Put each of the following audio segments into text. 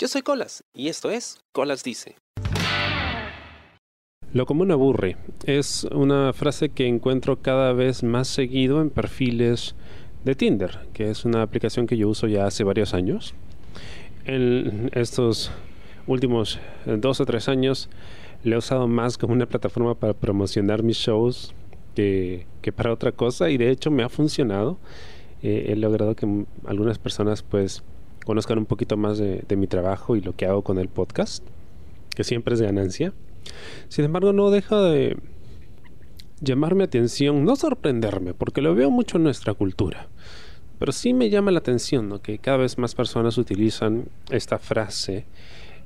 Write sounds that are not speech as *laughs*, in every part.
Yo soy Colas y esto es Colas Dice. Lo común aburre es una frase que encuentro cada vez más seguido en perfiles de Tinder, que es una aplicación que yo uso ya hace varios años. En estos últimos dos o tres años le he usado más como una plataforma para promocionar mis shows que, para otra cosa y de hecho me ha funcionado. Eh, he logrado que algunas personas pues conozcan un poquito más de, mi trabajo y lo que hago con el podcast, que siempre es ganancia. Sin embargo, no deja de llamarme atención, no sorprenderme, porque lo veo mucho en nuestra cultura. Pero sí me llama la atención que cada vez más personas utilizan esta frase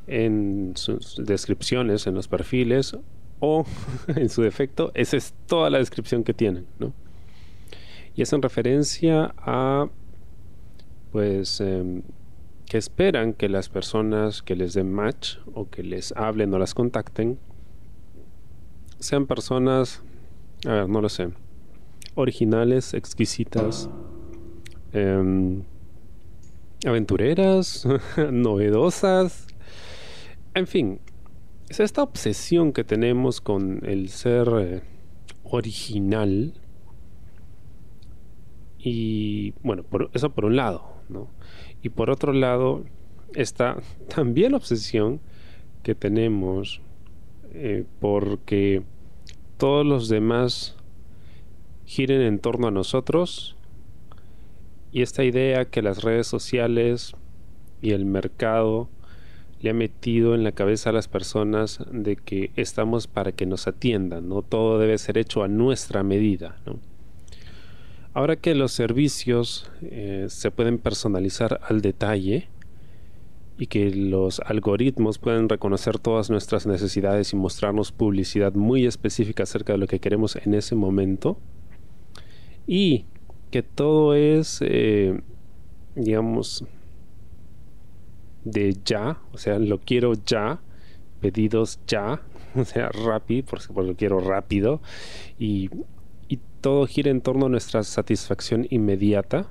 en sus descripciones, en los perfiles, o *laughs* en su defecto, esa es toda la descripción que tienen, Y es en referencia a, pues, em, que esperan que las personas que les den match o que les hablen o las contacten sean personas, a ver, no lo sé, originales, exquisitas, em, aventureras, *laughs* novedosas, en fin, es esta obsesión que tenemos con el ser eh, original y bueno, por, eso por un lado, Y por otro lado, está *laughs* también obsesión que tenemos eh, porque todos los demás giren en torno a nosotros y esta idea que las redes sociales y el mercado le ha metido en la cabeza a las personas de que estamos para que nos atiendan, no todo debe ser hecho a nuestra medida. Ahora que los servicios eh, se pueden personalizar al detalle, y que los algoritmos pueden reconocer todas nuestras necesidades y mostrarnos publicidad muy específica acerca de lo que queremos en ese momento. Y que todo es, eh, digamos, de ya, o sea, lo quiero ya, pedidos ya, *laughs* o sea, rápido, porque lo quiero rápido, y, todo gira en torno a nuestra satisfacción inmediata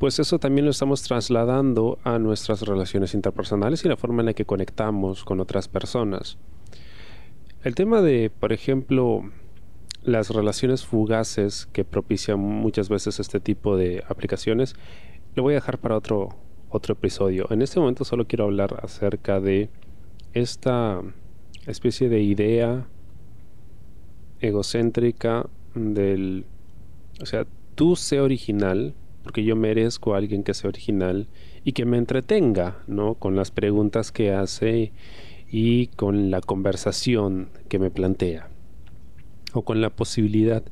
pues eso también lo estamos trasladando a nuestras relaciones interpersonales y la forma en la que conectamos con otras personas. El tema de, por ejemplo, las relaciones fugaces que propician muchas veces este tipo de aplicaciones, lo voy a dejar para otro, otro episodio. En este momento solo quiero hablar acerca de esta especie de idea egocéntrica del, o sea, tú sé original, porque yo merezco a alguien que sea original y que me entretenga, ¿no? Con las preguntas que hace y con la conversación que me plantea o con la posibilidad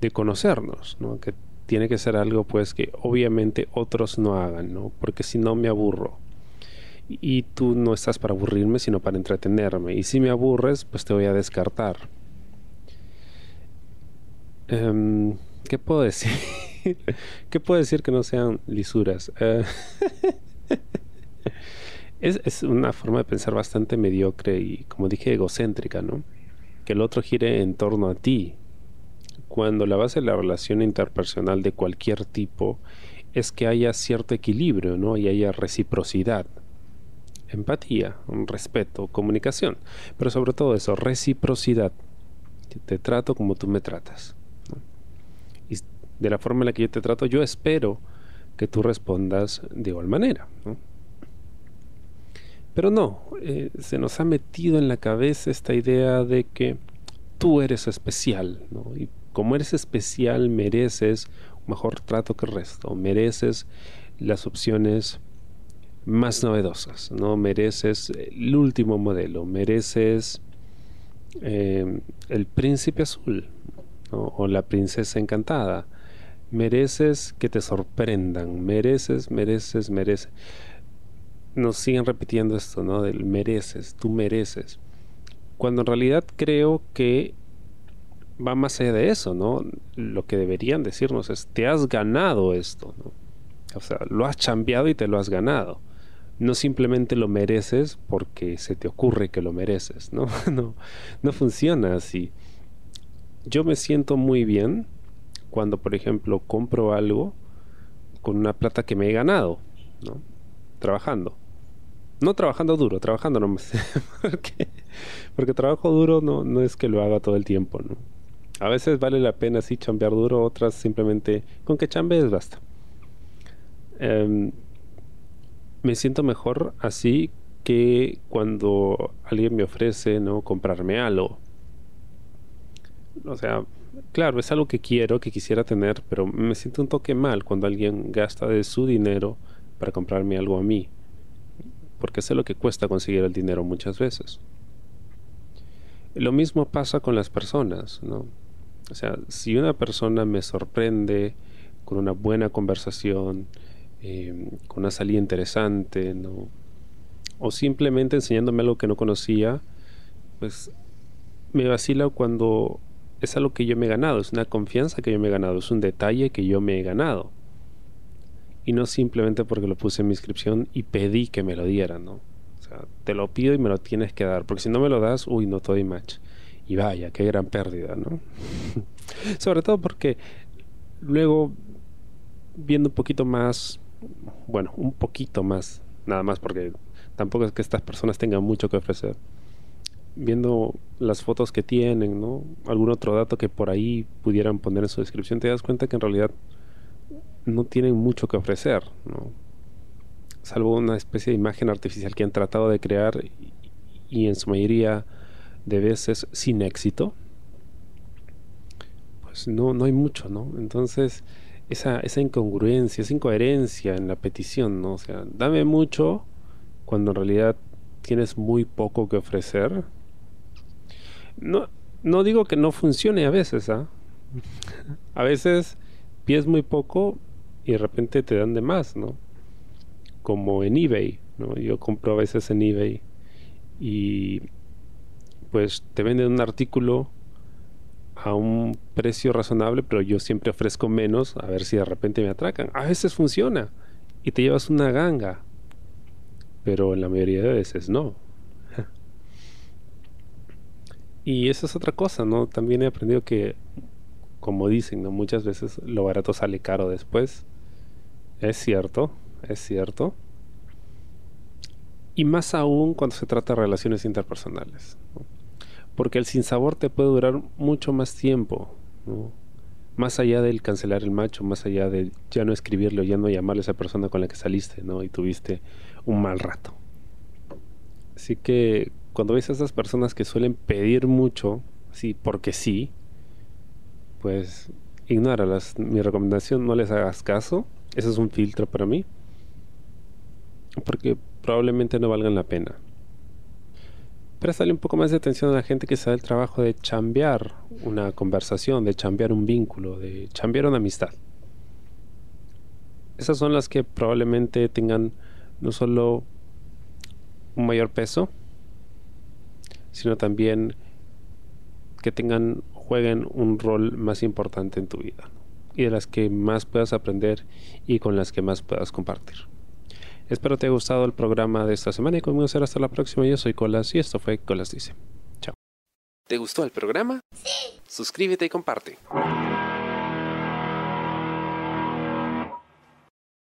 de conocernos, ¿no? Que tiene que ser algo pues que obviamente otros no hagan, ¿no? Porque si no me aburro. Y tú no estás para aburrirme, sino para entretenerme. Y si me aburres, pues te voy a descartar. Em, ¿Qué puedo decir? *laughs* ¿Qué puedo decir que no sean lisuras? Eh, *laughs* es, una forma de pensar bastante mediocre y, como dije, egocéntrica, ¿no? Que el otro gire en torno a ti. Cuando la base de la relación interpersonal de cualquier tipo es que haya cierto equilibrio, ¿no? Y haya reciprocidad, empatía, respeto, comunicación. Pero sobre todo eso, reciprocidad. Te trato como tú me tratas de la forma en la que yo te trato, yo espero que tú respondas de igual manera. Pero no, eh, se nos ha metido en la cabeza esta idea de que tú eres especial, y como eres especial mereces mejor trato que el resto, mereces las opciones más novedosas, ¿no? Mereces el último modelo, mereces eh, el príncipe azul o la princesa encantada, mereces que te sorprendan, mereces, mereces, mereces. Nos siguen repitiendo esto, ¿no? Del mereces, tú mereces. Cuando en realidad creo que va más allá de eso, ¿no? Lo que deberían decirnos es, te has ganado esto, ¿no? O sea, lo has chambeado y te lo has ganado. No simplemente lo mereces porque se te ocurre que lo mereces, ¿no? *laughs* no, no funciona así. Yo me siento muy bien cuando, por ejemplo, compro algo con una plata que me he ganado, ¿no? Trabajando. No trabajando duro, trabajando nomás. *laughs* porque, porque trabajo duro no, no es que lo haga todo el tiempo, ¿no? A veces vale la pena sí chambear duro, otras simplemente con que chambees basta. Em, me siento mejor así que cuando alguien me ofrece no comprarme algo. O sea, claro, es algo que quiero, que quisiera tener, pero me siento un toque mal cuando alguien gasta de su dinero para comprarme algo a mí. Porque sé lo que cuesta conseguir el dinero muchas veces. Lo mismo pasa con las personas, ¿no? O sea, si una persona me sorprende con una buena conversación, eh, con una salida interesante, ¿no? o simplemente enseñándome algo que no conocía, pues me vacila cuando es algo que yo me he ganado, es una confianza que yo me he ganado, es un detalle que yo me he ganado. Y no simplemente porque lo puse en mi inscripción y pedí que me lo dieran, ¿no? O sea, te lo pido y me lo tienes que dar, porque si no me lo das, uy, no te doy match. Y vaya, qué gran pérdida, ¿no? *laughs* Sobre todo porque luego, viendo un poquito más, bueno, un poquito más, nada más porque tampoco es que estas personas tengan mucho que ofrecer. Viendo las fotos que tienen, ¿no? Algún otro dato que por ahí pudieran poner en su descripción, te das cuenta que en realidad no tienen mucho que ofrecer, ¿no? Salvo una especie de imagen artificial que han tratado de crear y en su mayoría de veces sin éxito, pues no, no hay mucho, ¿no? Entonces, esa, esa incongruencia, esa incoherencia en la petición, ¿no? O sea, dame mucho cuando en realidad tienes muy poco que ofrecer. No, no digo que no funcione a veces, ¿ah? A veces pides muy poco y de repente te dan de más, ¿no? Como en eBay, ¿no? Yo compro a veces en eBay y pues te venden un artículo a un precio razonable, pero yo siempre ofrezco menos a ver si de repente me atracan. A veces funciona y te llevas una ganga, pero en la mayoría de veces no. Y esa es otra cosa, ¿no? También he aprendido que, como dicen, ¿no? Muchas veces lo barato sale caro después. Es cierto, es cierto. Y más aún cuando se trata de relaciones interpersonales porque el sinsabor te puede durar mucho más tiempo, más allá del cancelar el macho, más allá de ya no escribirle o ya no llamarle a esa persona con la que saliste, ¿no? Y tuviste un mal rato. Así que cuando ves a esas personas que suelen pedir mucho, sí, porque sí, pues ignóralas. Mi recomendación, no les hagas caso. Ese es un filtro para mí. Porque probablemente no valgan la pena préstale un poco más de atención a la gente que se da el trabajo de chambear una conversación, de chambear un vínculo, de chambear una amistad. Esas son las que probablemente tengan no solo un mayor peso, sino también que tengan, jueguen un rol más importante en tu vida y de las que más puedas aprender y con las que más puedas compartir. Espero te haya gustado el programa de esta semana y conmigo será hasta la próxima. Yo soy Colas y esto fue Colas Dice. Chao. ¿Te gustó el programa? Sí. Suscríbete y comparte.